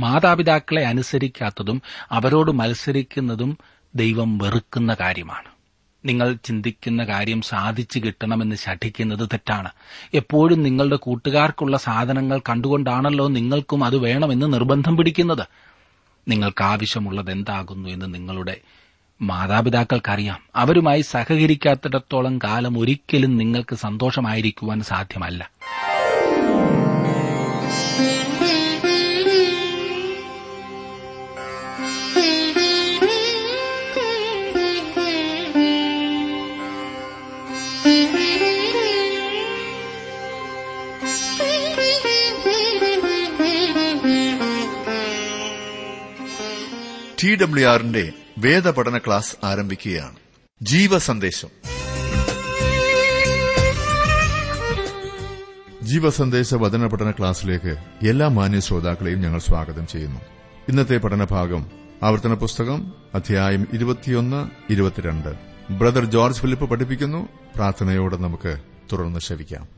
മാതാപിതാക്കളെ അനുസരിക്കാത്തതും അവരോട് മത്സരിക്കുന്നതും ദൈവം വെറുക്കുന്ന കാര്യമാണ്. നിങ്ങൾ ചിന്തിക്കുന്ന കാര്യം സാധിച്ചു കിട്ടണമെന്ന് ശഠിക്കുന്നത് തെറ്റാണ്. എപ്പോഴും നിങ്ങളുടെ കൂട്ടുകാർക്കുള്ള സാധനങ്ങൾ കണ്ടുകൊണ്ടാണല്ലോ നിങ്ങൾക്കും അത് വേണമെന്ന് നിർബന്ധം പിടിക്കുന്നത്. നിങ്ങൾക്ക് ആവശ്യമുള്ളത് എന്താകുന്നു എന്ന് നിങ്ങളുടെ മാതാപിതാക്കൾക്കറിയാം. അവരുമായി സഹകരിക്കാത്തിടത്തോളം കാലം ഒരിക്കലും നിങ്ങൾക്ക് സന്തോഷമായിരിക്കുവാൻ സാധ്യമല്ല. ടി ഡബ്ല്യു ആറിന്റെ വേദപഠന ക്ലാസ് ആരംഭിക്കുകയാണ്. ജീവസന്ദേശം. ജീവസന്ദേശ വചന പഠന ക്ലാസ്സിലേക്ക് എല്ലാ മാന്യ ശ്രോതാക്കളെയും ഞങ്ങൾ സ്വാഗതം ചെയ്യുന്നു. ഇന്നത്തെ പഠനഭാഗം ആവർത്തന പുസ്തകം അധ്യായം ഇരുപത്തിയൊന്ന് ഇരുപത്തിരണ്ട്. ബ്രദർ ജോർജ് ഫിലിപ്പ് പഠിപ്പിക്കുന്നു. പ്രാർത്ഥനയോടെ നമുക്ക് തുടർന്ന് ശ്രവിക്കാം.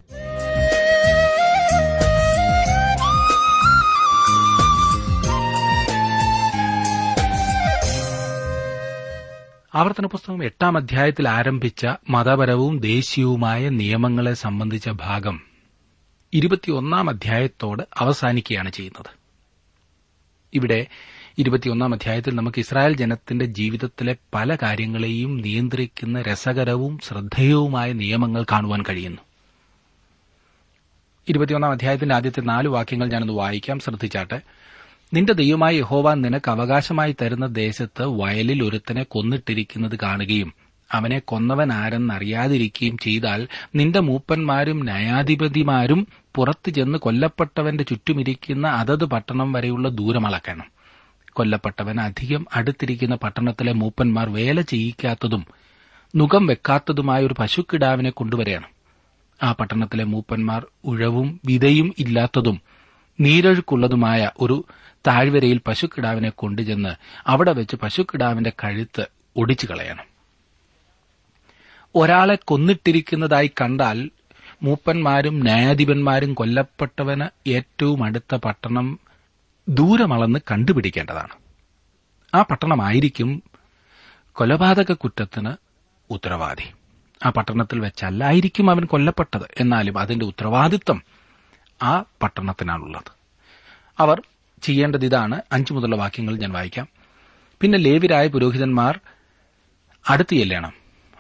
ആവർത്തന പുസ്തകം എട്ടാം അധ്യായത്തിൽ ആരംഭിച്ച മതപരവും ദേശീയവുമായ നിയമങ്ങളെ സംബന്ധിച്ച ഭാഗം ഇരുപത്തിയൊന്നാം അധ്യായത്തോട് അവസാനിക്കുകയാണ് ചെയ്യുന്നത്. ഇവിടെ ഇരുപത്തിയൊന്നാം അധ്യായത്തിൽ നമുക്ക് ഇസ്രായേൽ ജനത്തിന്റെ ജീവിതത്തിലെ പല കാര്യങ്ങളെയും നിയന്ത്രിക്കുന്ന രസകരവും ശ്രദ്ധേയവുമായ നിയമങ്ങൾ കാണുവാൻ കഴിയുന്നു. ഇരുപത്തിയൊന്നാം അധ്യായത്തിന്റെ ആദ്യത്തെ നാല് വാക്യങ്ങൾ ഞാനൊന്ന് വായിക്കാം. ശ്രദ്ധിച്ചാട്ടെ. നിന്റെ ദൈവമായ യഹോവ നിനക്ക് അവകാശമായി തരുന്ന ദേശത്ത് വയലിൽ ഒരുത്തനെ കൊന്നിട്ടിരിക്കുന്നത് കാണുകയും അവനെ കൊന്നവൻ ആരെന്നറിയാതിരിക്കുകയും ചെയ്താൽ നിന്റെ മൂപ്പന്മാരും ന്യായാധിപതിമാരും പുറത്തു ചെന്ന് കൊല്ലപ്പെട്ടവന്റെ ചുറ്റുമിരിക്കുന്ന അതത് പട്ടണം വരെയുള്ള ദൂരമളക്കണം. കൊല്ലപ്പെട്ടവൻ അധികം അടുത്തിരിക്കുന്ന പട്ടണത്തിലെ മൂപ്പന്മാർ വേല ചെയ്യിക്കാത്തതും നുഖം വെക്കാത്തതുമായ ഒരു പശുക്കിടാവിനെ കൊണ്ടുവരികയാണ്. ആ പട്ടണത്തിലെ മൂപ്പന്മാർ ഉഴവും വിതയും ഇല്ലാത്തതും നീരഴുക്കുള്ളതുമായ ഒരു താഴ്വരയിൽ പശുക്കിടാവിനെ കൊണ്ടുചെന്ന് അവിടെ വെച്ച് പശുക്കിടാവിന്റെ കഴുത്ത് ഒടിച്ചു കളയണം. ഒരാളെ കൊന്നിട്ടിരിക്കുന്നതായി കണ്ടാൽ മൂപ്പന്മാരും ന്യായാധിപന്മാരും കൊല്ലപ്പെട്ടവന് ഏറ്റവും അടുത്ത പട്ടണം ദൂരമളന്ന് കണ്ടുപിടിക്കേണ്ടതാണ്. ആ പട്ടണമായിരിക്കും കൊലപാതക കുറ്റത്തിന് ഉത്തരവാദി. ആ പട്ടണത്തിൽ വെച്ചല്ലായിരിക്കും അവൻ കൊല്ലപ്പെട്ടത്. എന്നാലും അതിന്റെ ഉത്തരവാദിത്വം ആ പട്ടണത്തിനാണുള്ളത്. അവർ ചെയ്യേണ്ടത് ഇതാണ് അഞ്ചു മുതലുള്ള വാക്യങ്ങൾ ഞാൻ വായിക്കാം. പിന്നെ ലേവിരായ പുരോഹിതന്മാർ അടുത്ത് ചെല്ലണം.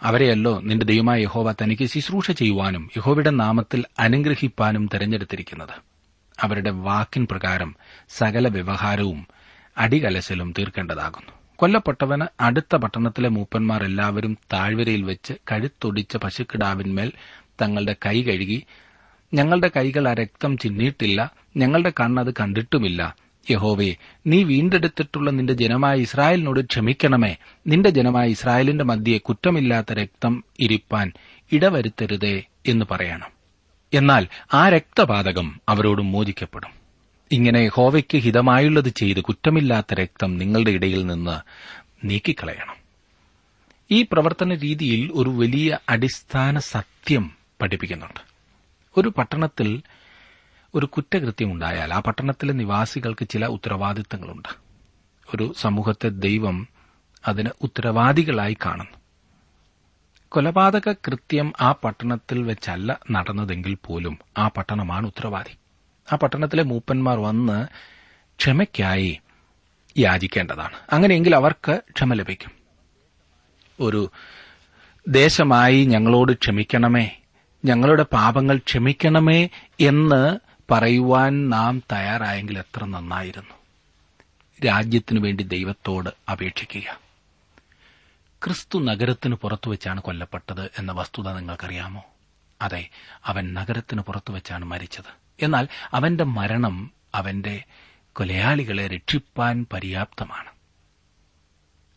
അവരെയല്ലോ നിന്റെ ദൈവമായ യഹോവ തനിക്ക് ശുശ്രൂഷ ചെയ്യുവാനും യഹോവയുടെ നാമത്തിൽ അനുഗ്രഹിപ്പാനും തെരഞ്ഞെടുത്തിരിക്കുന്നത്. അവരുടെ വാക്കിൻ പ്രകാരം സകല വ്യവഹാരവും അടികലശലും തീർക്കേണ്ടതാകുന്നു. കൊല്ലപ്പെട്ടവന് അടുത്ത പട്ടണത്തിലെ മൂപ്പന്മാർ എല്ലാവരും താഴ്വരയിൽ വെച്ച് കഴുത്തൊടിച്ച പശുക്കിടാവിന്മേൽ തങ്ങളുടെ കൈ കഴുകി ഞങ്ങളുടെ കൈകൾ ആ രക്തം ചിന്നിയിട്ടില്ല ഞങ്ങളുടെ കണ്ണത് കണ്ടിട്ടുമില്ല യഹോവേ നീ വീണ്ടെടുത്തിട്ടുള്ള നിന്റെ ജനമായ ഇസ്രായേലിനോട് ക്ഷമിക്കണമേ. നിന്റെ ജനമായ ഇസ്രായേലിന്റെ മധ്യയെ കുറ്റമില്ലാത്ത രക്തം ഇരിപ്പാൻ ഇടവരുത്തരുതേ എന്ന് പറയണം. എന്നാൽ ആ രക്തപാതകം അവരോട് മോചിക്കപ്പെടും. ഇങ്ങനെ ഹോവയ്ക്ക് ഹിതമായുള്ളത് ചെയ്ത് കുറ്റമില്ലാത്ത രക്തം നിങ്ങളുടെ ഇടയിൽ നിന്ന് നീക്കിക്കളയണം. ഈ പ്രവർത്തന രീതിയിൽ ഒരു വലിയ അടിസ്ഥാന സത്യം പഠിപ്പിക്കുന്നുണ്ട്. ഒരു പട്ടണത്തിൽ ഒരു കുറ്റകൃത്യം ഉണ്ടായാൽ ആ പട്ടണത്തിലെ നിവാസികൾക്ക് ചില ഉത്തരവാദിത്തങ്ങളുണ്ട്. ഒരു സമൂഹത്തെ ദൈവം അതിന് ഉത്തരവാദികളായി കാണുന്നു. കൊലപാതക കൃത്യം ആ പട്ടണത്തിൽ വെച്ചല്ല നടന്നതെങ്കിൽ പോലും ആ പട്ടണമാണ് ഉത്തരവാദി. ആ പട്ടണത്തിലെ മൂപ്പന്മാർ വന്ന് ക്ഷമയ്ക്കായി യാചിക്കേണ്ടതാണ്. അങ്ങനെയെങ്കിൽ അവർക്ക് ക്ഷമ ലഭിക്കും. ഒരു ദേശമായി ഞങ്ങളോട് ക്ഷമിക്കണമേ ഞങ്ങളുടെ പാപങ്ങൾ ക്ഷമിക്കണമേ എന്ന് പറയുവാൻ നാം തയ്യാറായെങ്കിൽ എത്ര നന്നായിരുന്നു. രാജ്യത്തിനു വേണ്ടി ദൈവത്തോട് അപേക്ഷിക്കുക. ക്രിസ്തു നഗരത്തിന് പുറത്തു വെച്ചാണ് കൊല്ലപ്പെട്ടത് എന്ന വസ്തുത നിങ്ങൾക്കറിയാമോ? അതെ അവൻ നഗരത്തിന് പുറത്തു വെച്ചാണ് മരിച്ചത്. എന്നാൽ അവന്റെ മരണം അവന്റെ കൊലയാളികളെ രക്ഷിപ്പാൻ പര്യാപ്തമാണ്.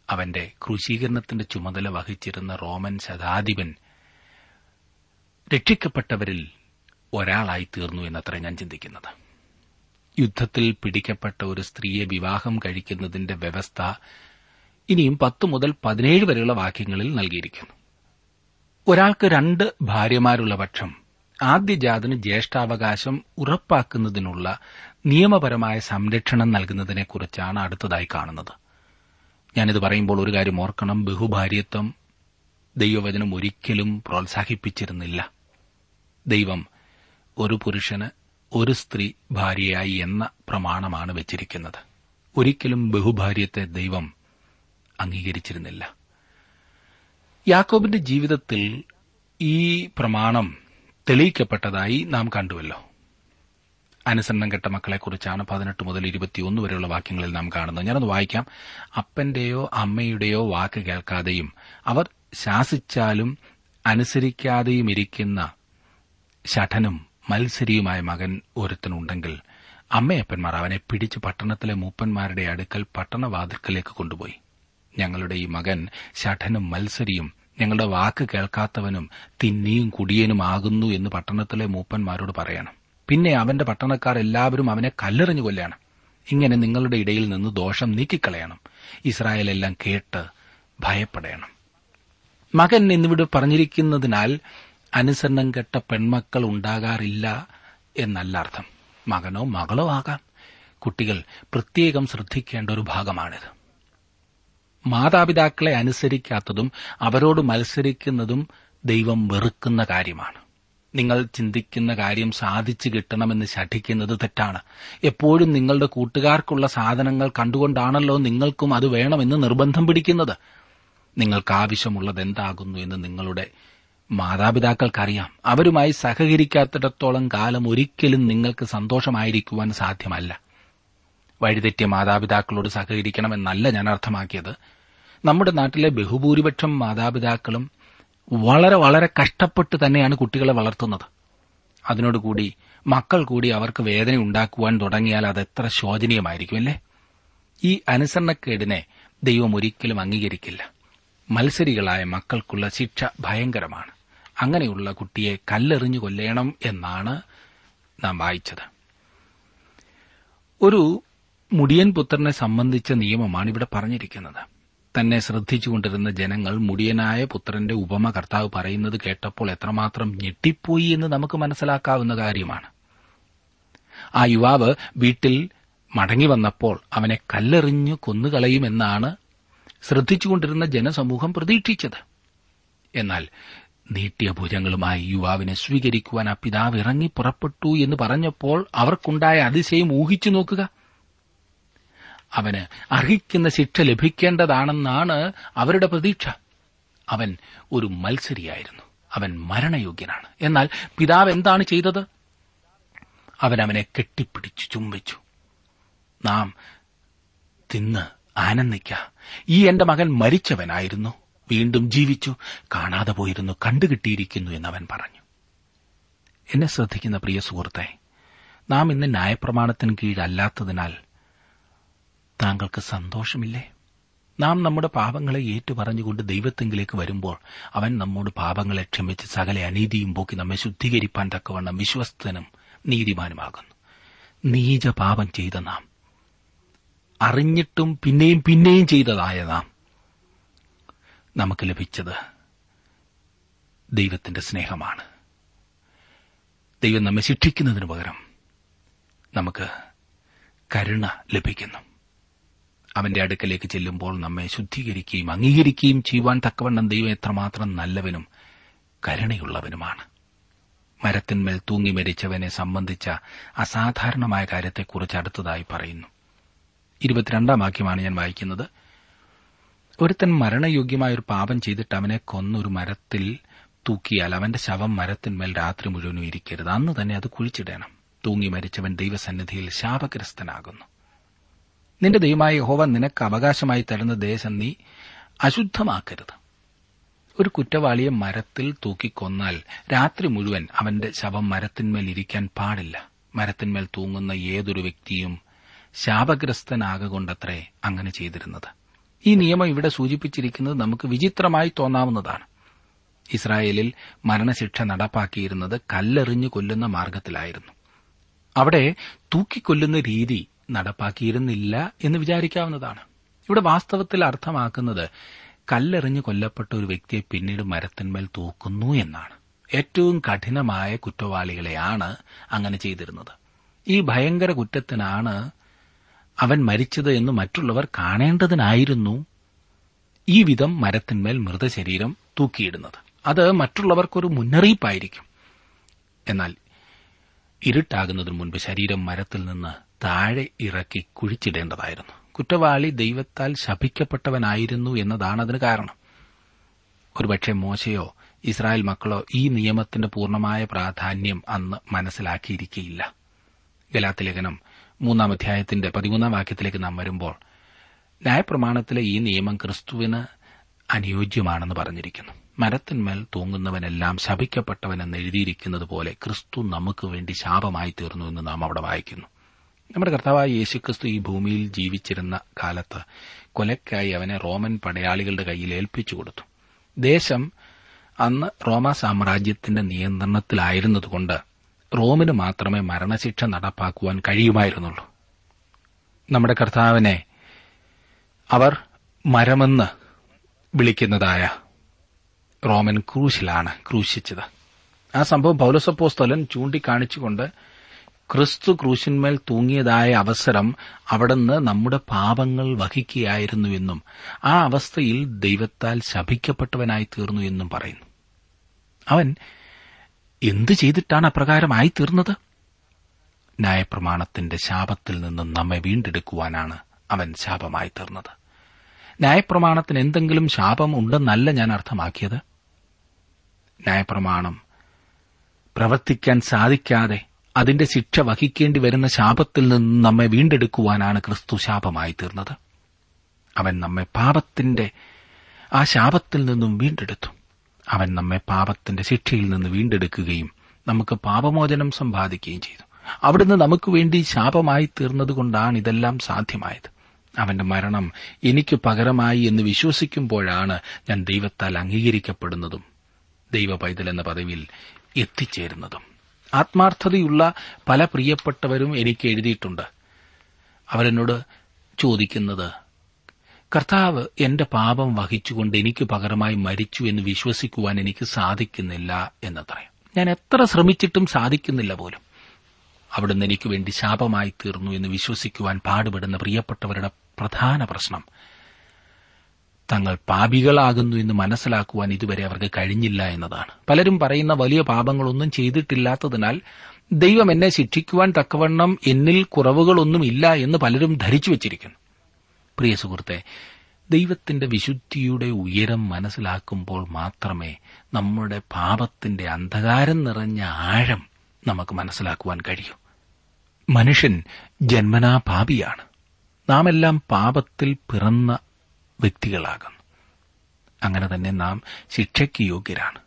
അവന്റെ ക്രൂശീകരണത്തിന്റെ ചുമതല വഹിച്ചിരുന്ന റോമൻ ശതാധിപൻ രക്ഷിക്കപ്പെട്ടവരിൽ ഒരാളായി തീർന്നു എന്നത്ര ഞാൻ ചിന്തിക്കുന്നത്. യുദ്ധത്തിൽ പിടിക്കപ്പെട്ട ഒരു സ്ത്രീയെ വിവാഹം കഴിക്കുന്നതിന്റെ വ്യവസ്ഥ ഇനിയും പത്ത് മുതൽ പതിനേഴ് വരെയുള്ള വാക്യങ്ങളിൽ നൽകിയിരിക്കുന്നു. ഒരാൾക്ക് രണ്ട് ഭാര്യമാരുള്ള പക്ഷം ആദ്യജാതന് ജ്യേഷ്ഠാവകാശം ഉറപ്പാക്കുന്നതിനുള്ള നിയമപരമായ സംരക്ഷണം നൽകുന്നതിനെക്കുറിച്ചാണ് അടുത്തതായി കാണുന്നത്. ഞാനിത് പറയുമ്പോൾ ഒരു കാര്യം ഓർക്കണം. ബഹുഭാര്യത്വം ദൈവവചനം ഒരിക്കലും പ്രോത്സാഹിപ്പിച്ചിരുന്നില്ല. ദൈവം ഒരു പുരുഷന് ഒരു സ്ത്രീ ഭാര്യയായി എന്ന പ്രമാണമാണ് വെച്ചിരിക്കുന്നത്. ഒരിക്കലും ബഹുഭാര്യത്തെ ദൈവം അംഗീകരിച്ചിരുന്നില്ല. യാക്കോബിന്റെ ജീവിതത്തിൽ ഈ പ്രമാണം തെളിയിക്കപ്പെട്ടതായി നാം കണ്ടുവല്ലോ. അനുസരണം കെട്ട മക്കളെക്കുറിച്ചാണ് പതിനെട്ട് മുതൽ ഇരുപത്തിയൊന്ന് വരെയുള്ള വാക്യങ്ങളിൽ നാം കാണുന്നത്. ഞാനത് വായിക്കാം. അപ്പന്റെയോ അമ്മയുടെയോ വാക്ക് കേൾക്കാതെയും അവർ ശാസിച്ചാലും അനുസരിക്കാതെയും ഇരിക്കുന്ന ശഠനും മത്സരിയുമായ മകൻ ഒരുത്തനുണ്ടെങ്കിൽ അമ്മയപ്പന്മാർ അവനെ പിടിച്ച് പട്ടണത്തിലെ മൂപ്പന്മാരുടെ അടുക്കൽ പട്ടണവാതിൽക്കലേക്ക് കൊണ്ടുപോയി. ഞങ്ങളുടെ ഈ മകൻ ശഠനും മത്സരിയും ഞങ്ങളുടെ വാക്ക് കേൾക്കാത്തവനും തിന്നിയും കുടിയനുമാകുന്നു എന്ന് പട്ടണത്തിലെ മൂപ്പന്മാരോട് പറയണം. പിന്നെ അവന്റെ പട്ടണക്കാർ എല്ലാവരും അവനെ കല്ലെറിഞ്ഞു കൊല്ലണം. ഇങ്ങനെ നിങ്ങളുടെ ഇടയിൽ നിന്ന് ദോഷം നീക്കിക്കളയണം. ഇസ്രായേലെല്ലാം കേട്ട് ഭയപ്പെടണം. മകൻ എന്നിവിടെ പറഞ്ഞിരിക്കുന്നതിനാൽ അനുസരണം കെട്ട പെൺമക്കൾ ഉണ്ടാകാറില്ല എന്നല്ല അർത്ഥം. മകനോ മകളോ ആകാം. കുട്ടികൾ പ്രത്യേകം ശ്രദ്ധിക്കേണ്ട ഒരു ഭാഗമാണിത്. മാതാപിതാക്കളെ അനുസരിക്കാത്തതും അവരോട് മത്സരിക്കുന്നതും ദൈവം വെറുക്കുന്ന കാര്യമാണ്. നിങ്ങൾ ചിന്തിക്കുന്ന കാര്യം സാധിച്ചു കിട്ടണമെന്ന് ശഠിക്കുന്നത് തെറ്റാണ്. എപ്പോഴും നിങ്ങളുടെ കൂട്ടുകാർക്കുള്ള സാധനങ്ങൾ കണ്ടുകൊണ്ടാണല്ലോ നിങ്ങൾക്കും അത് വേണമെന്ന് നിർബന്ധം പിടിക്കുന്നത്. നിങ്ങൾക്ക് എന്താകുന്നു എന്ന് നിങ്ങളുടെ മാതാപിതാക്കൾക്കറിയാം. അവരുമായി സഹകരിക്കാത്തിടത്തോളം കാലം ഒരിക്കലും നിങ്ങൾക്ക് സന്തോഷമായിരിക്കുവാൻ സാധ്യമല്ല. വഴിതെറ്റിയ മാതാപിതാക്കളോട് സഹകരിക്കണമെന്നല്ല ഞാൻ അർത്ഥമാക്കിയത്. നമ്മുടെ നാട്ടിലെ ബഹുഭൂരിപക്ഷം മാതാപിതാക്കളും വളരെ വളരെ കഷ്ടപ്പെട്ട് തന്നെയാണ് കുട്ടികളെ വളർത്തുന്നത്. അതിനോടുകൂടി മക്കൾ കൂടി അവർക്ക് വേദന ഉണ്ടാക്കുവാൻ തുടങ്ങിയാൽ അത് എത്ര ശോചനീയമായിരിക്കും അല്ലേ? ഈ അനുസരണക്കേടിനെ ദൈവം ഒരിക്കലും അംഗീകരിക്കില്ല. മത്സരികളായ മക്കൾക്കുള്ള ശിക്ഷ ഭയങ്കരമാണ്. അങ്ങനെയുള്ള കുട്ടിയെ കല്ലെറിഞ്ഞു കൊല്ലേണം എന്നാണ് നാം വായിച്ചത്. ഒരു മുടിയൻ പുത്രനെ സംബന്ധിച്ച നിയമമാണ് ഇവിടെ പറഞ്ഞിരിക്കുന്നത്. തന്നെ ശ്രദ്ധിച്ചുകൊണ്ടിരുന്ന ജനങ്ങൾ മുടിയനായ പുത്രന്റെ ഉപമ കർത്താവ് പറയുന്നത് കേട്ടപ്പോൾ എത്രമാത്രം ഞെട്ടിപ്പോയി എന്ന് നമുക്ക് മനസ്സിലാക്കാവുന്ന കാര്യമാണ്. ആ യുവാവ് വീട്ടിൽ മടങ്ങി വന്നപ്പോൾ അവനെ കല്ലെറിഞ്ഞു കൊന്നുകളയുമെന്നാണ് ശ്രദ്ധിച്ചുകൊണ്ടിരുന്ന ജനസമൂഹം പ്രതീക്ഷിച്ചത്. എന്നാൽ നീട്ടിയ ഭുജങ്ങളുമായി യുവാവിനെ സ്വീകരിക്കുവാൻ ആ പിതാവ് ഇറങ്ങി പുറപ്പെട്ടു എന്ന് പറഞ്ഞപ്പോൾ അവർക്കുണ്ടായ അതിശയം ഊഹിച്ചു നോക്കുക. അവന് അർഹിക്കുന്ന ശിക്ഷ ലഭിക്കേണ്ടതാണെന്നാണ് അവരുടെ പ്രതീക്ഷ. അവൻ ഒരു മത്സരിയായിരുന്നു. അവൻ മരണയോഗ്യനാണ്. എന്നാൽ പിതാവ് എന്താണ് ചെയ്തത്? അവൻ അവനെ കെട്ടിപ്പിടിച്ചു ചുംബിച്ചു. നാം തിന്ന് ആനന്ദിക്ക. ഈ എന്റെ മകൻ മരിച്ചവനായിരുന്നു. വീണ്ടും ജീവിച്ചു കാണാതെ പോയിരുന്നു കണ്ടുകിട്ടിയിരിക്കുന്നു എന്നവൻ പറഞ്ഞു. എന്നെ ശ്രദ്ധിക്കുന്ന പ്രിയ സുഹൃത്തെ നാം ഇന്ന് ന്യായപ്രമാണത്തിന് കീഴല്ലാത്തതിനാൽ താങ്കൾക്ക് സന്തോഷമില്ലേ? നാം നമ്മുടെ പാപങ്ങളെ ഏറ്റുപറഞ്ഞുകൊണ്ട് ദൈവത്തെങ്കിലേക്ക് വരുമ്പോൾ അവൻ നമ്മോട് പാപങ്ങളെ ക്ഷമിച്ച് സകല അനീതിയും പോക്കി നമ്മെ ശുദ്ധീകരിപ്പാൻ തക്കവണ്ണം വിശ്വസ്തനും നീതിമാനുമാകുന്നു. നീച പാപം ചെയ്ത നാം അറിഞ്ഞിട്ടും പിന്നെയും പിന്നെയും ചെയ്തതായ നാം നമുക്ക് ലഭിച്ചത് ദൈവത്തിന്റെ സ്നേഹമാണ്. ദൈവം നമ്മെ ശിക്ഷിക്കുന്നതിന് പകരം നമുക്ക് കരുണ ലഭിക്കുന്നു. അവന്റെ അടുക്കലേക്ക് ചെല്ലുമ്പോൾ നമ്മെ ശുദ്ധീകരിക്കുകയും അംഗീകരിക്കുകയും ചെയ്യുവാൻ തക്കവണ്ണം ദൈവം എത്രമാത്രം നല്ലവനും കരുണയുള്ളവനുമാണ്. മരത്തിന്മേൽ തൂങ്ങി മരിച്ചവനെ സംബന്ധിച്ച അസാധാരണമായ കാര്യത്തെക്കുറിച്ച് അടുത്തതായി പറയുന്നു. ഇരുപത്തിരണ്ടാം വാക്യമാണ് ഞാൻ വായിക്കുന്നത്. ഒരുത്തൻ മരണയോഗ്യമായ ഒരു പാപം ചെയ്തിട്ട് അവനെ കൊന്നൊരു മരത്തിൽ തൂക്കിയാൽ അവന്റെ ശവം മരത്തിന്മേൽ രാത്രി മുഴുവനും ഇരിക്കരുത്. അന്ന് തന്നെ അത് കുഴിച്ചിടണം. തൂങ്ങി മരിച്ചവൻ ദൈവസന്നിധിയിൽ ശാപഗ്രസ്തനാകുന്നു. നിന്റെ ദൈവമായ യഹോവ നിനക്ക് അവകാശമായി തരുന്ന ദേശം നീ അശുദ്ധമാക്കരുത്. ഒരു കുറ്റവാളിയെ മരത്തിൽ തൂക്കിക്കൊന്നാൽ രാത്രി മുഴുവൻ അവന്റെ ശവം മരത്തിന്മേൽ ഇരിക്കാൻ പാടില്ല. മരത്തിന്മേൽ തൂങ്ങുന്ന ഏതൊരു വ്യക്തിയും ശാപഗ്രസ്തനാകൊണ്ടത്രേ അങ്ങനെ ചെയ്തിരുന്നത്. ഈ നിയമം ഇവിടെ സൂചിപ്പിച്ചിരിക്കുന്നത് നമുക്ക് വിചിത്രമായി തോന്നാവുന്നതാണ്. ഇസ്രായേലിൽ മരണശിക്ഷ നടപ്പാക്കിയിരുന്നത് കല്ലെറിഞ്ഞു കൊല്ലുന്ന മാർഗത്തിലായിരുന്നു. അവിടെ തൂക്കിക്കൊല്ലുന്ന രീതി നടപ്പാക്കിയിരുന്നില്ല എന്ന് വിചാരിക്കാവുന്നതാണ്. ഇവിടെ വാസ്തവത്തിൽ അർത്ഥമാക്കുന്നത് കല്ലെറിഞ്ഞു കൊല്ലപ്പെട്ട ഒരു വ്യക്തിയെ പിന്നീട് മരത്തിന്മേൽ തൂക്കുന്നു എന്നാണ്. ഏറ്റവും കഠിനമായ കുറ്റവാളികളെയാണ് അങ്ങനെ ചെയ്തിരുന്നത്. ഈ ഭയങ്കര കുറ്റത്തിനാണ് അവൻ മരിച്ചത് എന്ന് മറ്റുള്ളവർ കാണേണ്ടതിനായിരുന്നു ഈ വിധം മരത്തിന്മേൽ മൃതശരീരം തൂക്കിയിടുന്നത്. അത് മറ്റുള്ളവർക്കൊരു മുന്നറിയിപ്പായിരിക്കും. എന്നാൽ ഇരുട്ടാകുന്നതിന് മുൻപ് ശരീരം മരത്തിൽ നിന്ന് താഴെ ഇറക്കി കുഴിച്ചിടേണ്ടതായിരുന്നു. കുറ്റവാളി ദൈവത്താൽ ശപിക്കപ്പെട്ടവനായിരുന്നു എന്നതാണ് അതിന് കാരണം. ഒരുപക്ഷെ മോശയോ ഇസ്രായേൽ മക്കളോ ഈ നിയമത്തിന്റെ പൂർണമായ പ്രാധാന്യം അന്ന് മനസ്സിലാക്കിയിരിക്കയില്ല. ഗലാത്തിലേഖനം മൂന്നാം അധ്യായത്തിന്റെ പതിമൂന്നാം വാക്യത്തിലേക്ക് നാം വരുമ്പോൾ ന്യായപ്രമാണത്തിലെ ഈ നിയമം ക്രിസ്തുവിന് അനുയോജ്യമാണെന്ന് പറഞ്ഞിരിക്കുന്നു. മരത്തിന്മേൽ തൂങ്ങുന്നവനെല്ലാം ശപിക്കപ്പെട്ടവനെന്ന് എഴുതിയിരിക്കുന്നത് പോലെ ക്രിസ്തു നമുക്ക് വേണ്ടി ശാപമായി തീർന്നു എന്ന് നാം അവിടെ വായിക്കുന്നു. നമ്മുടെ കർത്താവായ യേശുക്രിസ്തു ഈ ഭൂമിയിൽ ജീവിച്ചിരുന്ന കാലത്ത് കൊലക്കായി അവനെ റോമൻ പടയാളികളുടെ കയ്യിൽ ഏൽപ്പിച്ചു കൊടുത്തു. ദേശം അന്ന് റോമ സാമ്രാജ്യത്തിന്റെ നിയന്ത്രണത്തിലായിരുന്നതുകൊണ്ട് റോമിന് മാത്രമേ മരണശിക്ഷ നടപ്പാക്കുവാൻ കഴിയുമായിരുന്നുള്ളൂ. നമ്മുടെ കർത്താവിനെ അവർ മരമെന്ന് വിളിക്കുന്നതായ റോമൻ ക്രൂശിലാണ് ക്രൂശിച്ചത്. ആ സംഭവം പൌലസപ്പോസ്തലൻ ചൂണ്ടിക്കാണിച്ചുകൊണ്ട് ക്രിസ്തു ക്രൂശിന്മേൽ തൂങ്ങിയതായ അവസരം അവിടുന്ന് നമ്മുടെ പാപങ്ങൾ വഹിക്കുകയായിരുന്നു എന്നും ആ അവസ്ഥയിൽ ദൈവത്താൽ ശപിക്കപ്പെട്ടവനായി തീർന്നു എന്നും പറയുന്നു. അവൻ എന്തു ചെയ്തിട്ടാണ് അപ്രകാരമായി തീർന്നത്? ന്യായപ്രമാണത്തിന്റെ ശാപത്തിൽ നിന്നും നമ്മെ വീണ്ടെടുക്കുവാനാണ് അവൻ ശാപമായി തീർന്നത്. ന്യായപ്രമാണത്തിന് എന്തെങ്കിലും ശാപം ഉണ്ടെന്നല്ല ഞാൻ അർത്ഥമാക്കിയത്. ന്യായപ്രമാണം പ്രവർത്തിക്കാൻ സാധിക്കാതെ അതിന്റെ ശിക്ഷ വഹിക്കേണ്ടി വരുന്ന ശാപത്തിൽ നിന്നും നമ്മെ വീണ്ടെടുക്കുവാനാണ് ക്രിസ്തു ശാപമായി തീർന്നത്. അവൻ നമ്മെ പാപത്തിന്റെ ആ ശാപത്തിൽ നിന്നും വീണ്ടെടുത്തു. അവൻ നമ്മെ പാപത്തിന്റെ ശിക്ഷയിൽ നിന്ന് വീണ്ടെടുക്കുകയും നമുക്ക് പാപമോചനം സമ്പാദിക്കുകയും ചെയ്തു. അവിടുന്ന് നമുക്ക് വേണ്ടി ശാപമായി തീർന്നതുകൊണ്ടാണ് ഇതെല്ലാം സാധ്യമായത്. അവന്റെ മരണം എനിക്ക് പകരമായി എന്ന് വിശ്വസിക്കുമ്പോഴാണ് ഞാൻ ദൈവത്താൽ അംഗീകരിക്കപ്പെടുന്നതും ദൈവ പൈതൽ എന്ന പദവിയിൽ എത്തിച്ചേരുന്നതും. ആത്മാർത്ഥതയുള്ള പല പ്രിയപ്പെട്ടവരും എനിക്ക് എഴുതിയിട്ടുണ്ട്. അവരെന്നോട് ചോദിക്കുന്നത് കർത്താവ് എന്റെ പാപം വഹിച്ചുകൊണ്ട് എനിക്ക് പകരമായി മരിച്ചു എന്ന് വിശ്വസിക്കുവാൻ എനിക്ക് സാധിക്കുന്നില്ല എന്നത്ര. ഞാൻ എത്ര ശ്രമിച്ചിട്ടും സാധിക്കുന്നില്ല പോലും. അവിടുന്ന് എനിക്ക് വേണ്ടി ശാപമായി തീർന്നു എന്ന് വിശ്വസിക്കുവാൻ പാടുപെടുന്ന പ്രിയപ്പെട്ടവരുടെ പ്രധാന പ്രശ്നം തങ്ങൾ പാപികളാകുന്നു എന്ന് മനസ്സിലാക്കുവാൻ ഇതുവരെ അവർക്ക് കഴിഞ്ഞില്ല എന്നതാണ്. പലരും പറയുന്ന വലിയ പാപങ്ങളൊന്നും ചെയ്തിട്ടില്ലാത്തതിനാൽ ദൈവം എന്നെ ശിക്ഷിക്കുവാൻ തക്കവണ്ണം എന്നിൽ കുറവുകളൊന്നുമില്ല എന്ന് പലരും ധരിച്ചു വച്ചിരിക്കുന്നു. പ്രിയ സുഹൃത്തെ ദൈവത്തിന്റെ വിശുദ്ധിയുടെ ഉയരം മനസ്സിലാക്കുമ്പോൾ മാത്രമേ നമ്മുടെ പാപത്തിന്റെ അന്ധകാരം നിറഞ്ഞ ആഴം നമുക്ക് മനസ്സിലാക്കുവാൻ കഴിയൂ. മനുഷ്യൻ ജന്മനാ പാപിയാണ് നാം എല്ലാം പാപത്തിൽ പിറന്ന വ്യക്തികളാകുന്നു. അങ്ങനെ തന്നെ നാം ശിക്ഷയ്ക്ക് യോഗ്യരാണ്.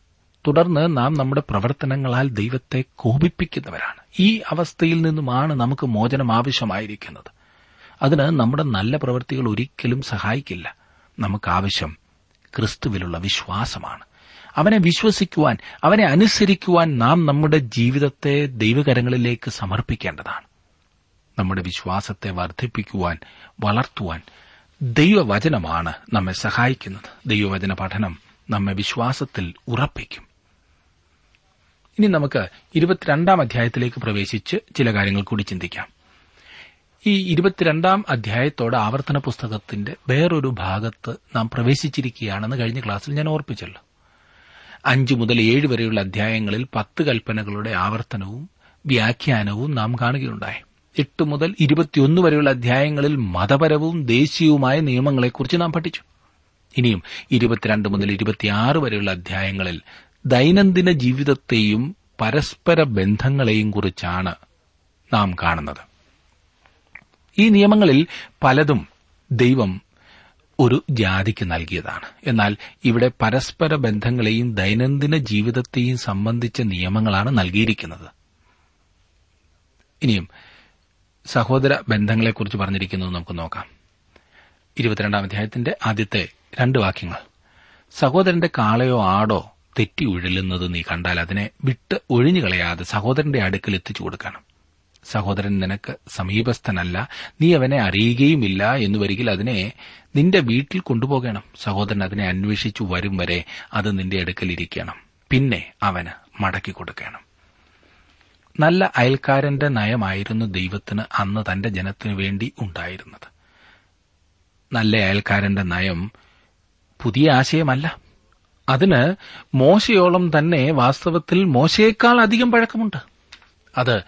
തുടർന്ന് നാം നമ്മുടെ പ്രവർത്തനങ്ങളാൽ ദൈവത്തെ കോപിപ്പിക്കുന്നവരാണ്. ഈ അവസ്ഥയിൽ നിന്നുമാണ് നമുക്ക് മോചനം ആവശ്യമായിരിക്കുന്നത്. അതിന് നമ്മുടെ നല്ല പ്രവൃത്തികൾ ഒരിക്കലും സഹായിക്കില്ല. നമുക്കാവശ്യം ക്രിസ്തുവിലുള്ള വിശ്വാസമാണ്. അവനെ വിശ്വസിക്കുവാൻ അവനെ അനുസരിക്കുവാൻ നാം നമ്മുടെ ജീവിതത്തെ ദൈവകരങ്ങളിലേക്ക് സമർപ്പിക്കേണ്ടതാണ്. നമ്മുടെ വിശ്വാസത്തെ വർദ്ധിപ്പിക്കുവാൻ വളർത്തുവാൻ ദൈവവചനമാണ് നമ്മെ സഹായിക്കുന്നത്. ദൈവവചന പഠനം നമ്മെ വിശ്വാസത്തിൽ ഉറപ്പിക്കും. ഇനി നമുക്ക് ഇരുപത്തിരണ്ടാം അധ്യായത്തിലേക്ക് പ്രവേശിച്ച് ചില കാര്യങ്ങൾ കൂടി ചിന്തിക്കാം. ഈ ഇരുപത്തിരണ്ടാം അധ്യായത്തോടെ ആവർത്തന പുസ്തകത്തിന്റെ വേറൊരു ഭാഗത്ത് നാം പ്രവേശിച്ചിരിക്കുകയാണെന്ന് കഴിഞ്ഞ ക്ലാസ്സിൽ ഞാൻ ഓർപ്പിച്ചല്ലോ. അഞ്ചു മുതൽ ഏഴ് വരെയുള്ള അധ്യായങ്ങളിൽ പത്ത് കൽപ്പനകളുടെ ആവർത്തനവും വ്യാഖ്യാനവും നാം കാണുകയുണ്ടായി. എട്ട് മുതൽ ഇരുപത്തിയൊന്ന് വരെയുള്ള അധ്യായങ്ങളിൽ മതപരവും ദേശീയവുമായ നിയമങ്ങളെക്കുറിച്ച് നാം പഠിച്ചു. ഇനിയും ഇരുപത്തിരണ്ട് മുതൽ ഇരുപത്തിയാറ് വരെയുള്ള അധ്യായങ്ങളിൽ ദൈനംദിന ജീവിതത്തെയും പരസ്പര ബന്ധങ്ങളെയും കുറിച്ചാണ് നാം കാണുന്നത്. ഈ നിയമങ്ങളിൽ പലതും ദൈവം ഒരു ജാതിക്ക് നൽകിയതാണ്. എന്നാൽ ഇവിടെ പരസ്പര ബന്ധങ്ങളെയും ദൈനംദിന ജീവിതത്തെയും സംബന്ധിച്ച നിയമങ്ങളാണ് നൽകിയിരിക്കുന്നത്. ഇനിയും സഹോദര ബന്ധങ്ങളെക്കുറിച്ച് പറഞ്ഞിരിക്കുന്നത് നമുക്ക് നോക്കാം. ഇരുപത്തിരണ്ടാം അധ്യായത്തിന്റെ ആദ്യത്തെ രണ്ട് വാക്യങ്ങൾ. സഹോദരന്റെ കാളയോ ആടോ തെറ്റി ഉഴലുന്നത് നീ കണ്ടാൽ അതിനെ വിട്ട് ഒഴിഞ്ഞു കളയാതെ സഹോദരന്റെ അടുക്കൽ എത്തിച്ചു കൊടുക്കണം. സഹോദരൻ നിനക്ക് സമീപസ്ഥനല്ല. നീ അവനെ അറിയുകയുമില്ല എന്ന് വരികിൽ അതിനെ നിന്റെ വീട്ടിൽ കൊണ്ടുപോകണം. സഹോദരൻ അതിനെ അന്വേഷിച്ചു വരും വരെ അത് നിന്റെ അടുക്കൽ ഇരിക്കണം. പിന്നെ അവന് മടക്കി കൊടുക്കണം. നല്ല അയൽക്കാരന്റെ നയമായിരുന്നു ദൈവത്തിന് അന്ന് തന്റെ ജനത്തിനു വേണ്ടി ഉണ്ടായിരുന്നത്. നല്ല അയൽക്കാരന്റെ നയം പുതിയ ആശയമല്ല. അതിന് മോശയോളം തന്നെ വാസ്തവത്തിൽ മോശയേക്കാൾ അധികം പഴക്കമുണ്ട്. അത്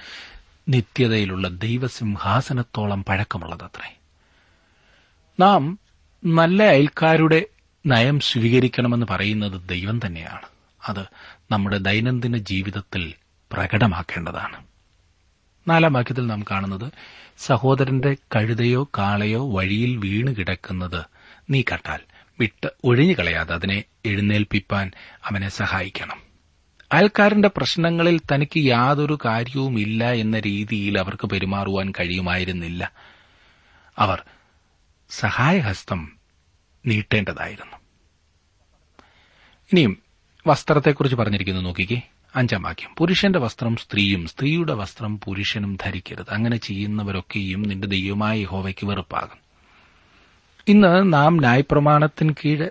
നിത്യതയിലുള്ള ദൈവസിംഹാസനത്തോളം പഴക്കമുള്ളതത്രേ. നാം നല്ല അയൽക്കാരുടെ നയം സ്വീകരിക്കണമെന്ന് പറയുന്നത് ദൈവം തന്നെയാണ്. അത് നമ്മുടെ ദൈനംദിന ജീവിതത്തിൽ പ്രകടമാക്കേണ്ടതാണ്. നാലാം വാക്യത്തിൽ നാം കാണുന്നത് സഹോദരന്റെ കഴുതയോ കാളയോ വഴിയിൽ വീണ് കിടക്കുന്നത് നീ കട്ടാൽ വിട്ട് ഒഴിഞ്ഞു കളയാതെ അതിനെ എഴുന്നേൽപ്പിപ്പാൻ അവനെ സഹായിക്കണം. അയൽക്കാരന്റെ പ്രശ്നങ്ങളിൽ തനിക്ക് യാതൊരു കാര്യവുമില്ല എന്ന രീതിയിൽ അവർക്ക് പെരുമാറുവാൻ കഴിയുമായിരുന്നില്ല. അവർ സഹായഹസ്തം നീട്ടേണ്ടതായിരുന്നു. ഇനിയും വസ്ത്രത്തെക്കുറിച്ച് പറഞ്ഞിരിക്കുന്നു നോക്കിക്കേ. അഞ്ചാം വാക്യം. പുരുഷന്റെ വസ്ത്രം സ്ത്രീയും സ്ത്രീയുടെ വസ്ത്രം പുരുഷനും ധരിക്കരുത്. അങ്ങനെ ചെയ്യുന്നവരൊക്കെയും നിന്റെ ദൈവമായ ഹോവയ്ക്ക് വെറുപ്പാകും. ഇന്ന് നാം ന്യായപ്രമാണത്തിന് കീഴ്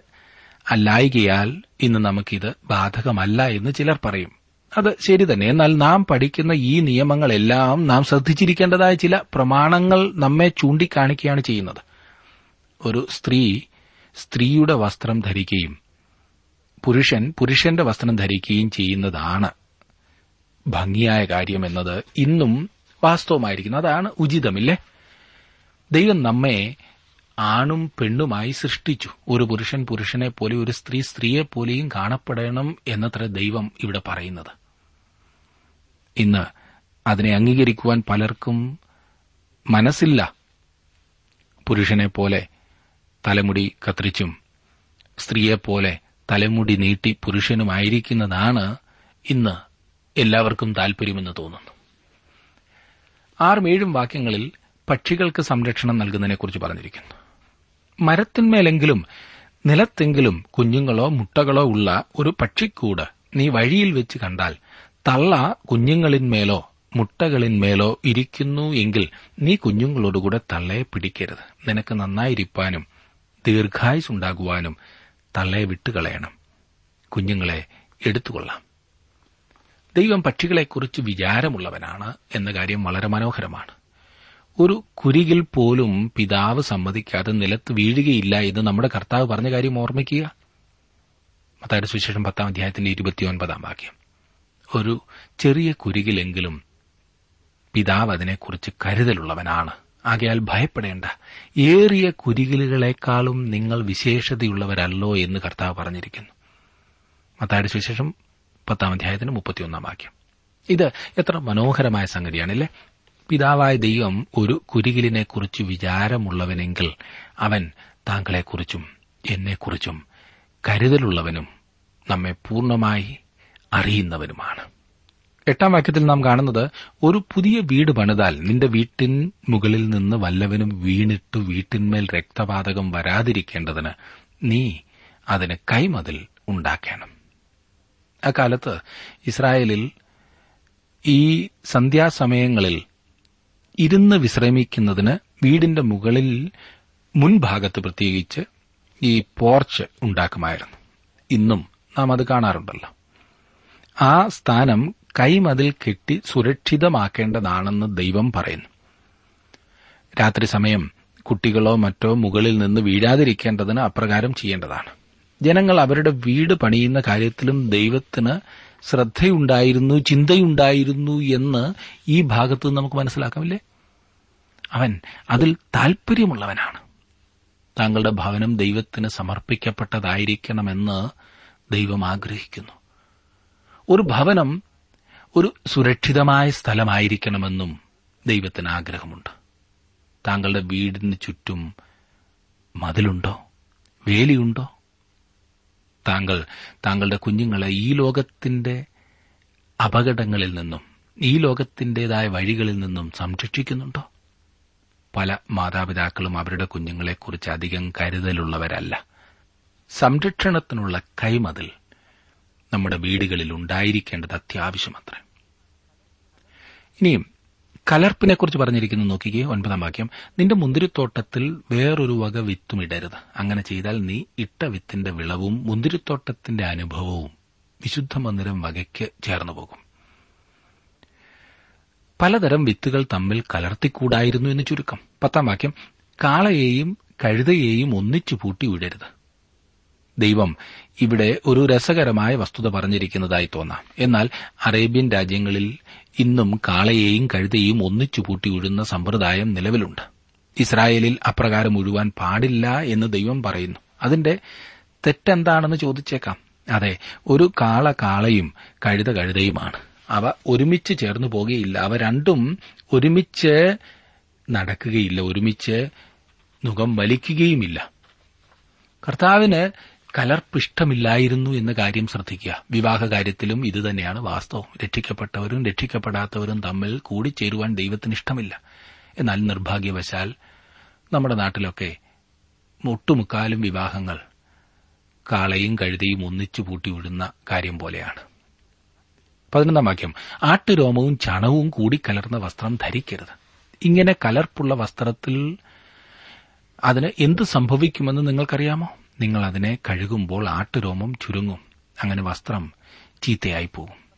അല്ലായികയാൽ ഇന്ന് നമുക്കിത് ബാധകമല്ല എന്ന് ചിലർ പറയും. അത് ശരി തന്നെ. എന്നാൽ നാം പഠിക്കുന്ന ഈ നിയമങ്ങളെല്ലാം നാം ശ്രദ്ധിച്ചിരിക്കേണ്ടതായ ചില പ്രമാണങ്ങൾ നമ്മെ ചൂണ്ടിക്കാണിക്കുകയാണ് ചെയ്യുന്നത്. ഒരു സ്ത്രീ സ്ത്രീയുടെ വസ്ത്രം ധരിക്കുകയും പുരുഷൻ പുരുഷന്റെ വസ്ത്രം ധരിക്കുകയും ചെയ്യുന്നതാണ് ഭംഗിയായ കാര്യം എന്നത് ഇന്നും വാസ്തവമായിരിക്കുന്നു. അതാണ് ഉചിതമില്ലേ ദൈവം നമ്മെ ആണും പെണ്ണുമായി സൃഷ്ടിച്ചു. ഒരു പുരുഷൻ പുരുഷനെ പോലെ ഒരു സ്ത്രീ സ്ത്രീയെ പോലെയും കാണപ്പെടണം എന്നത്ര ദൈവം ഇവിടെ പറയുന്നത്. ഇന്ന് അതിനെ അംഗീകരിക്കുവാൻ പലർക്കും മനസ്സില്ല. പുരുഷനെ പോലെ തലമുടി കത്തിരിച്ചും സ്ത്രീയെപ്പോലെ തലമുടി നീട്ടി പുരുഷനുമായിരിക്കുന്നതാണ് ഇന്ന് എല്ലാവർക്കും താൽപര്യമെന്ന് തോന്നുന്നു. ആറും ഏഴും വാക്യങ്ങളിൽ പക്ഷികൾക്ക് സംരക്ഷണം നൽകുന്നതിനെക്കുറിച്ച് പറഞ്ഞിരിക്കുന്നു. മരത്തിന്മേലെങ്കിലും നിലത്തെങ്കിലും കുഞ്ഞുങ്ങളോ മുട്ടകളോ ഉള്ള ഒരു പക്ഷിക്കൂട് നീ വഴിയിൽ വെച്ച് കണ്ടാൽ തള്ള കുഞ്ഞുങ്ങളിന്മേലോ മുട്ടകളിന്മേലോ ഇരിക്കുന്നു എങ്കിൽ നീ കുഞ്ഞുങ്ങളോടുകൂടെ തള്ളയെ പിടിക്കരുത്. നിനക്ക് നന്നായിരിക്കാനും ദീർഘായുസുണ്ടാകുവാനും തള്ളയെ വിട്ടുകളയണം. കുഞ്ഞുങ്ങളെ എടുത്തുകൊള്ളാം. ദൈവം പക്ഷികളെക്കുറിച്ച് വിചാരമുള്ളവനാണ് എന്ന കാര്യം വളരെ മനോഹരമാണ്. ഒരു കുരികിൽ പോലും പിതാവ് സമ്മതിക്കാതെ നിലത്ത് വീഴുകയില്ല എന്ന് നമ്മുടെ കർത്താവ് പറഞ്ഞ കാര്യം ഓർമ്മിക്കുക? മത്തായുടെ സുവിശേഷം പത്താം അധ്യായത്തിന്റെ ഇരുപത്തിയൊൻപതാം വാക്യം. ഒരു ചെറിയ കുരികിലെങ്കിലും പിതാവ് അതിനെക്കുറിച്ച് കരുതലുള്ളവനാണ്. ആകയാൽ ഭയപ്പെടേണ്ട. ഏറിയ കുരികിലുകളെക്കാളും നിങ്ങൾ വിശേഷതയുള്ളവരല്ലോ എന്ന് കർത്താവ് പറഞ്ഞിരിക്കുന്നു. മത്തായുടെ സുവിശേഷം പത്താം അധ്യായത്തിന് മുപ്പത്തിയൊന്നാം വാക്യം. ഇത് എത്ര മനോഹരമായ സംഗതിയാണല്ലേ? പിതാവായ ദൈവം ഒരു കുരികിലിനെക്കുറിച്ച് വിചാരമുള്ളവനെങ്കിൽ അവൻ താങ്കളെക്കുറിച്ചും എന്നെക്കുറിച്ചും കരുതലുള്ളവനും നമ്മെ പൂർണമായി അറിയുന്നവനുമാണ്. എട്ടാം വാക്യത്തിൽ നാം കാണുന്നത് ഒരു പുതിയ വീട് പണിതാൽ നിന്റെ വീട്ടിൻ മുകളിൽ നിന്ന് വല്ലവനും വീണിട്ട് വീട്ടിന്മേൽ രക്തപാതകം വരാതിരിക്കേണ്ടതിന് നീ അതിന് കൈമതിൽ ഉണ്ടാക്കണം. അക്കാലത്ത് ഇസ്രായേലിൽ ഈ സന്ധ്യാസമയങ്ങളിൽ ഇരുന്ന് വിശ്രമിക്കുന്നതിന് വീടിന്റെ മുകളിൽ മുൻഭാഗത്ത് പ്രത്യേകിച്ച് ഈ പോർച്ച് ഉണ്ടാക്കുമായിരുന്നു. ഇന്നും നാം അത് കാണാറുണ്ടല്ലോ. ആ സ്ഥാനം കൈമതിൽ കെട്ടി സുരക്ഷിതമാക്കേണ്ടതാണെന്ന് ദൈവം പറയുന്നു. രാത്രി സമയം കുട്ടികളോ മറ്റോ മുകളിൽ നിന്ന് വീഴാതിരിക്കേണ്ടതിന് അപ്രകാരം ചെയ്യേണ്ടതാണ്. ജനങ്ങൾ അവരുടെ വീട് പണിയുന്ന കാര്യത്തിലും ദൈവത്തിന് ശ്രദ്ധയുണ്ടായിരുന്നു ചിന്തയുണ്ടായിരുന്നു എന്ന് ഈ ഭാഗത്ത് നമുക്ക് മനസ്സിലാക്കാമില്ലേ? അവൻ അതിൽ താൽപര്യമുള്ളവനാണ്. താങ്കളുടെ ഭവനം ദൈവത്തിന് സമർപ്പിക്കപ്പെട്ടതായിരിക്കണമെന്ന് ദൈവം ആഗ്രഹിക്കുന്നു. ഒരു ഭവനം ഒരു സുരക്ഷിതമായ സ്ഥലമായിരിക്കണമെന്നും ദൈവത്തിന് ആഗ്രഹമുണ്ട്. താങ്കളുടെ വീടിന് ചുറ്റും മതിലുണ്ടോ? വേലിയുണ്ടോ? താങ്കൾ താങ്കളുടെ കുഞ്ഞുങ്ങളെ ഈ ലോകത്തിന്റെ അപകടങ്ങളിൽ നിന്നും ഈ ലോകത്തിന്റേതായ വഴികളിൽ നിന്നും സംരക്ഷിക്കുന്നുണ്ടോ? പല മാതാപിതാക്കളും അവരുടെ കുഞ്ഞുങ്ങളെക്കുറിച്ച് അധികം കരുതലുള്ളവരല്ല. സംരക്ഷണത്തിനുള്ള കൈമതിൽ നമ്മുടെ വീടുകളിൽ ഉണ്ടായിരിക്കേണ്ടത് അത്യാവശ്യമത്രേ. ഇനിയും കലർപ്പിനെക്കുറിച്ച് പറഞ്ഞിരിക്കുന്നു നോക്കിക്കേ ഒൻപതാം വാക്യം. നിന്റെ മുന്തിരിത്തോട്ടത്തിൽ വേറൊരു വക വിത്തും ഇടരുത്. അങ്ങനെ ചെയ്താൽ നീ ഇട്ട വിത്തിന്റെ വിളവും മുന്തിരിത്തോട്ടത്തിന്റെ അനുഭവവും വിശുദ്ധ മന്ദിരം വകയ്ക്ക് ചേർന്നു പോകും പലതരം വിത്തുകൾ തമ്മിൽ കലർത്തിക്കൂടായിരുന്നു എന്ന് ചുരുക്കം. പത്താം വാക്യം കാളയെയും കഴുതയെയും ഒന്നിച്ചു പൂട്ടി വിടരുത്. ദൈവം ഇവിടെ ഒരു രസകരമായ വസ്തുത പറഞ്ഞിരിക്കുന്നതായി തോന്നാം. എന്നാൽ അറേബ്യൻ രാജ്യങ്ങളിൽ ഇന്നും കാളയെയും കഴുതയെയും ഒന്നിച്ചു പൂട്ടി വിടുന്ന സമ്പ്രദായം നിലവിലുണ്ട്. ഇസ്രായേലിൽ അപ്രകാരം ഒഴുവാൻ പാടില്ല എന്ന് ദൈവം പറയുന്നു. അതിന്റെ തെറ്റെന്താണെന്ന് ചോദിച്ചേക്കാം. അതെ ഒരു കാള കാളയും കഴുത കഴുതയുമാണ്. അവ ഒരുമിച്ച് ചേർന്നു പോകുകയില്ല. അവ രണ്ടും ഒരുമിച്ച് നടക്കുകയില്ല. ഒരുമിച്ച് മുഖം വലിക്കുകയുമില്ല. കർത്താവിന് കലർപ്പിഷ്ടമില്ലായിരുന്നു എന്ന കാര്യം ശ്രദ്ധിക്കുക. വിവാഹ കാര്യത്തിലും ഇതുതന്നെയാണ് വാസ്തവം. രക്ഷിക്കപ്പെട്ടവരും രക്ഷിക്കപ്പെടാത്തവരും തമ്മിൽ കൂടിച്ചേരുവാൻ ദൈവത്തിന് ഇഷ്ടമില്ല. എന്നാൽ നിർഭാഗ്യവശാൽ നമ്മുടെ നാട്ടിലൊക്കെ ഒട്ടുമുക്കാലും വിവാഹങ്ങൾ കാളയും കഴുതയും ഒന്നിച്ചു പൂട്ടിവിടുന്ന കാര്യം പോലെയാണ്. പതിനൊന്നാം വാക്യം. ആട്ടുരോമവും ചണവും കൂടി കലർന്ന വസ്ത്രം ധരിക്കരുത്. ഇങ്ങനെ കലർപ്പുള്ള വസ്ത്രത്തിൽ അതിന് എന്ത് സംഭവിക്കുമെന്ന് നിങ്ങൾക്കറിയാമോ? നിങ്ങൾ അതിനെ കഴുകുമ്പോൾ ആട്ടുരോമം ചുരുങ്ങും. അങ്ങനെ വസ്ത്രം ചീത്തയായി പോകും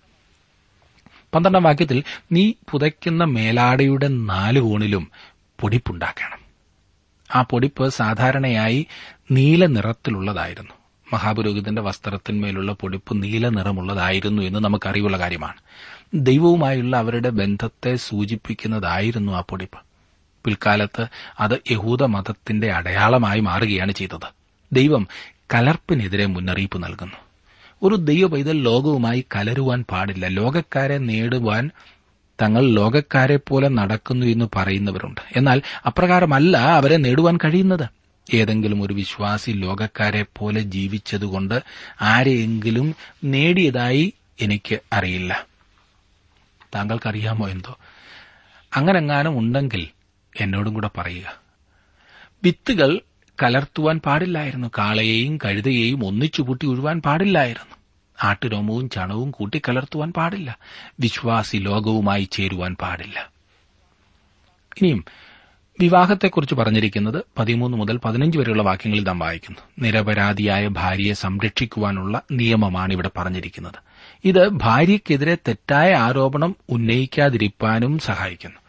പന്ത്രണ്ടാം വാക്യത്തിൽ നീ പുതയ്ക്കുന്ന മേലാടയുടെ നാല് കോണിലും പൊടിപ്പുണ്ടാക്കണം. ആ പൊടിപ്പ് സാധാരണയായി നീല നിറത്തിലുള്ളതായിരുന്നു. മഹാപുരോഹിതന്റെ വസ്ത്രത്തിന്മേലുള്ള പൊടിപ്പ് നീല നിറമുള്ളതായിരുന്നു എന്ന് നമുക്കറിവുള്ള കാര്യമാണ്. ദൈവവുമായുള്ള അവരുടെ ബന്ധത്തെ സൂചിപ്പിക്കുന്നതായിരുന്നു ആ പൊടിപ്പ്. പിൽക്കാലത്ത് അത് യഹൂദ മതത്തിന്റെ അടയാളമായി മാറുകയാണ് ചെയ്തത്. ദൈവം കലർപ്പിനെതിരെ മുന്നറിയിപ്പ് നൽകുന്നു. ഒരു ദൈവ പൈതൽ ലോകവുമായി കലരുവാൻ പാടില്ല. ലോകക്കാരെ നേടുവാൻ തങ്ങൾ ലോകക്കാരെ പോലെ നടക്കുന്നു എന്ന് പറയുന്നവരുണ്ട്. എന്നാൽ അപ്രകാരമല്ല അവരെ നേടുവാൻ കഴിയുന്നത്. ഏതെങ്കിലും ഒരു വിശ്വാസി ലോകക്കാരെ പോലെ ജീവിച്ചതുകൊണ്ട് ആരെയെങ്കിലും നേടിയതായി എനിക്ക് അറിയില്ല. താങ്കൾക്കറിയാമോ എന്തോ? അങ്ങനെങ്ങാനും ഉണ്ടെങ്കിൽ എന്നോടും കൂടെ പറയുക. വിത്തുകൾ കലർത്തുവാൻ പാടില്ലായിരുന്നു. കാളയെയും കഴുതയെയും ഒന്നിച്ചു കൂട്ടി ഒഴുവാൻ പാടില്ലായിരുന്നു. ആട്ടുരോമവും ചണവും കൂട്ടി കലർത്തുവാൻ പാടില്ല. വിശ്വാസി ലോകവുമായി ചേരുവാൻ പാടില്ല. ഇനിയും വിവാഹത്തെക്കുറിച്ച് പറഞ്ഞിരിക്കുന്നത് പതിമൂന്ന് മുതൽ പതിനഞ്ച് വരെയുള്ള വാക്യങ്ങളിൽ നാം വായിക്കുന്നു. നിരപരാധിയായ ഭാര്യയെ സംരക്ഷിക്കുവാനുള്ള നിയമമാണ് ഇവിടെ പറഞ്ഞിരിക്കുന്നത്. ഇത് ഭാര്യയ്ക്കെതിരെ തെറ്റായ ആരോപണം ഉന്നയിക്കാതിരിക്കാനും സഹായിക്കുന്നു.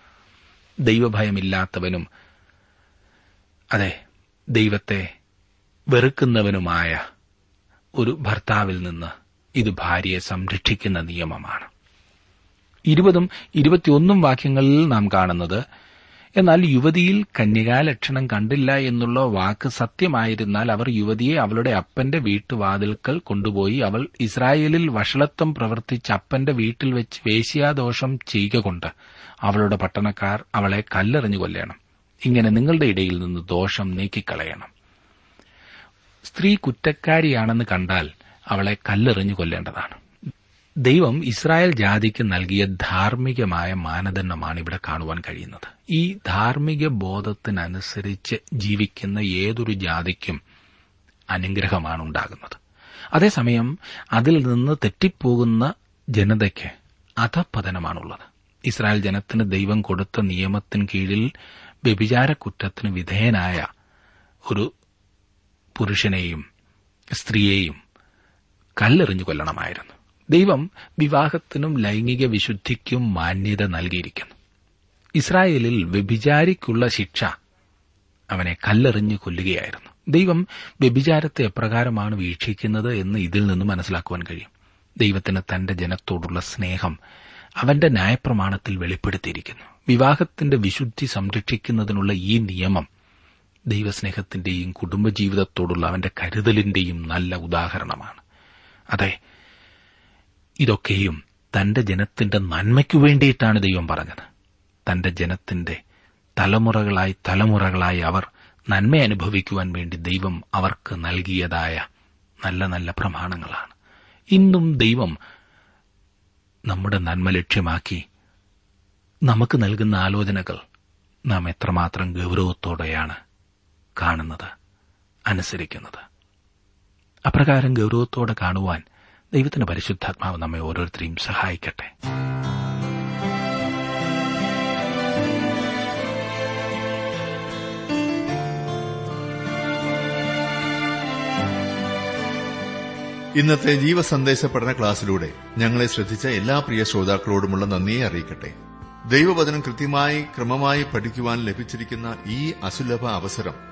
ദൈവഭയമില്ലാത്തവനും അതെ ദൈവത്തെ വെറുക്കുന്നവനുമായ ഒരു ഭർത്താവിൽ നിന്ന് ഇത് ഭാര്യയെ സംരക്ഷിക്കുന്ന നിയമമാണ്. ഇരുപതും ഇരുപത്തിയൊന്നും വാക്യങ്ങളിൽ നാം കാണുന്നത് എന്നാൽ യുവതിയിൽ കന്യകാലക്ഷണം കണ്ടില്ല എന്നുള്ള വാക്ക് സത്യമായിരുന്നാൽ അവർ യുവതിയെ അവളുടെ അപ്പന്റെ വീട്ടുവാതിൽക്കൽ കൊണ്ടുപോയി അവൾ ഇസ്രായേലിൽ വഷളത്വം പ്രവർത്തിച്ച അപ്പന്റെ വീട്ടിൽ വെച്ച് വേശ്യാദോഷം ചെയ്യുക കൊണ്ട് അവളുടെ പട്ടണക്കാർ അവളെ കല്ലെറിഞ്ഞു കൊല്ലണം. ഇങ്ങനെ നിങ്ങളുടെ ഇടയിൽ നിന്ന് ദോഷം നീക്കിക്കളയണം. സ്ത്രീ കുറ്റക്കാരിയാണെന്ന് കണ്ടാൽ അവളെ കല്ലെറിഞ്ഞു കൊല്ലേണ്ടതാണ്. ദൈവം ഇസ്രായേൽ ജാതിക്ക് നൽകിയ ധാർമ്മികമായ മാനദണ്ഡമാണ് ഇവിടെ കാണുവാൻ കഴിയുന്നത്. ഈ ധാർമ്മിക ബോധത്തിനനുസരിച്ച് ജീവിക്കുന്ന ഏതൊരു ജാതിക്കും അനുഗ്രഹമാണ് ഉണ്ടാകുന്നത് അതേസമയം അതിൽ നിന്ന് തെറ്റിപ്പോകുന്ന ജനതയ്ക്ക് അധപതനമാണുള്ളത്. ഇസ്രായേൽ ജനത്തിന് ദൈവം കൊടുത്ത നിയമത്തിന് കീഴിൽ വ്യഭിചാര കുറ്റത്തിന് വിധേയനായ ഒരു പുരുഷനെയും സ്ത്രീയെയും കല്ലെറിഞ്ഞു കൊല്ലണമായിരുന്നു. ദൈവം വിവാഹത്തിനും ലൈംഗിക വിശുദ്ധിക്കും മാന്യത നൽകിയിരിക്കുന്നു. ഇസ്രായേലിൽ വ്യഭിചാരിക്കുള്ള ശിക്ഷ അവനെ കല്ലെറിഞ്ഞു കൊല്ലുകയായിരുന്നു. ദൈവം വ്യഭിചാരത്തെ എപ്രകാരമാണ് വീക്ഷിക്കുന്നത് എന്ന് ഇതിൽ നിന്ന് മനസ്സിലാക്കുവാൻ കഴിയും. ദൈവത്തിന് തന്റെ ജനത്തോടുള്ള സ്നേഹം അവന്റെ ന്യായപ്രമാണത്തിൽ വെളിപ്പെടുത്തിയിരിക്കുന്നു. വിവാഹത്തിന്റെ വിശുദ്ധി സംരക്ഷിക്കുന്നതിനുള്ള ഈ നിയമം ദൈവസ്നേഹത്തിന്റെയും കുടുംബജീവിതത്തോടുള്ള അവന്റെ കരുതലിന്റെയും നല്ല ഉദാഹരണമാണ്. അതെ ഇതൊക്കെയും തന്റെ ജനത്തിന്റെ നന്മയ്ക്കു വേണ്ടിയിട്ടാണ് ദൈവം പറഞ്ഞത്. തന്റെ ജനത്തിന്റെ തലമുറകളായി തലമുറകളായി അവർ നന്മ അനുഭവിക്കുവാൻ വേണ്ടി ദൈവം അവർക്ക് നൽകിയതായ നല്ല നല്ല പ്രമാണങ്ങളാണ്. ഇന്നും ദൈവം നമ്മുടെ നന്മ ലക്ഷ്യമാക്കി നമുക്ക് നൽകുന്ന ആലോചനകൾ നാം എത്രമാത്രം ഗൗരവത്തോടെയാണ് കാണുന്നത് അനുസരിക്കുന്നത്. അപ്രകാരം ഗൗരവത്തോടെ കാണുവാൻ ദൈവത്തിന്റെ പരിശുദ്ധാത്മാവ് നമ്മെ ഓരോരുത്തരെയും സഹായിക്കട്ടെ. ഇന്നത്തെ ജീവസന്ദേശ പഠന ക്ലാസ്സിലൂടെ ഞങ്ങളെ ശ്രദ്ധിച്ച എല്ലാ പ്രിയ ശ്രോതാക്കളോടുമുള്ള നന്ദിയെ അറിയിക്കട്ടെ. ദൈവവചനം കൃത്യമായി ക്രമമായി പഠിക്കുവാൻ ലഭിച്ചിരിക്കുന്ന ഈ അസുലഭ അവസരം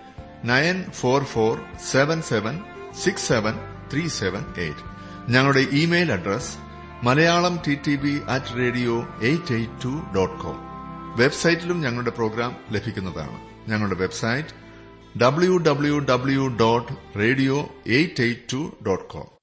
nine four four seven seven six seven three seven eight. ഞങ്ങളുടെ email address Malayalam T T V at radio eight eight two dot com. വെബ്സൈറ്റിലും ഞങ്ങളുടെ പ്രോഗ്രാം ലഭിക്കുന്നതാണ്. ഞങ്ങളുടെ website W W W dot radio eight eight two dot com.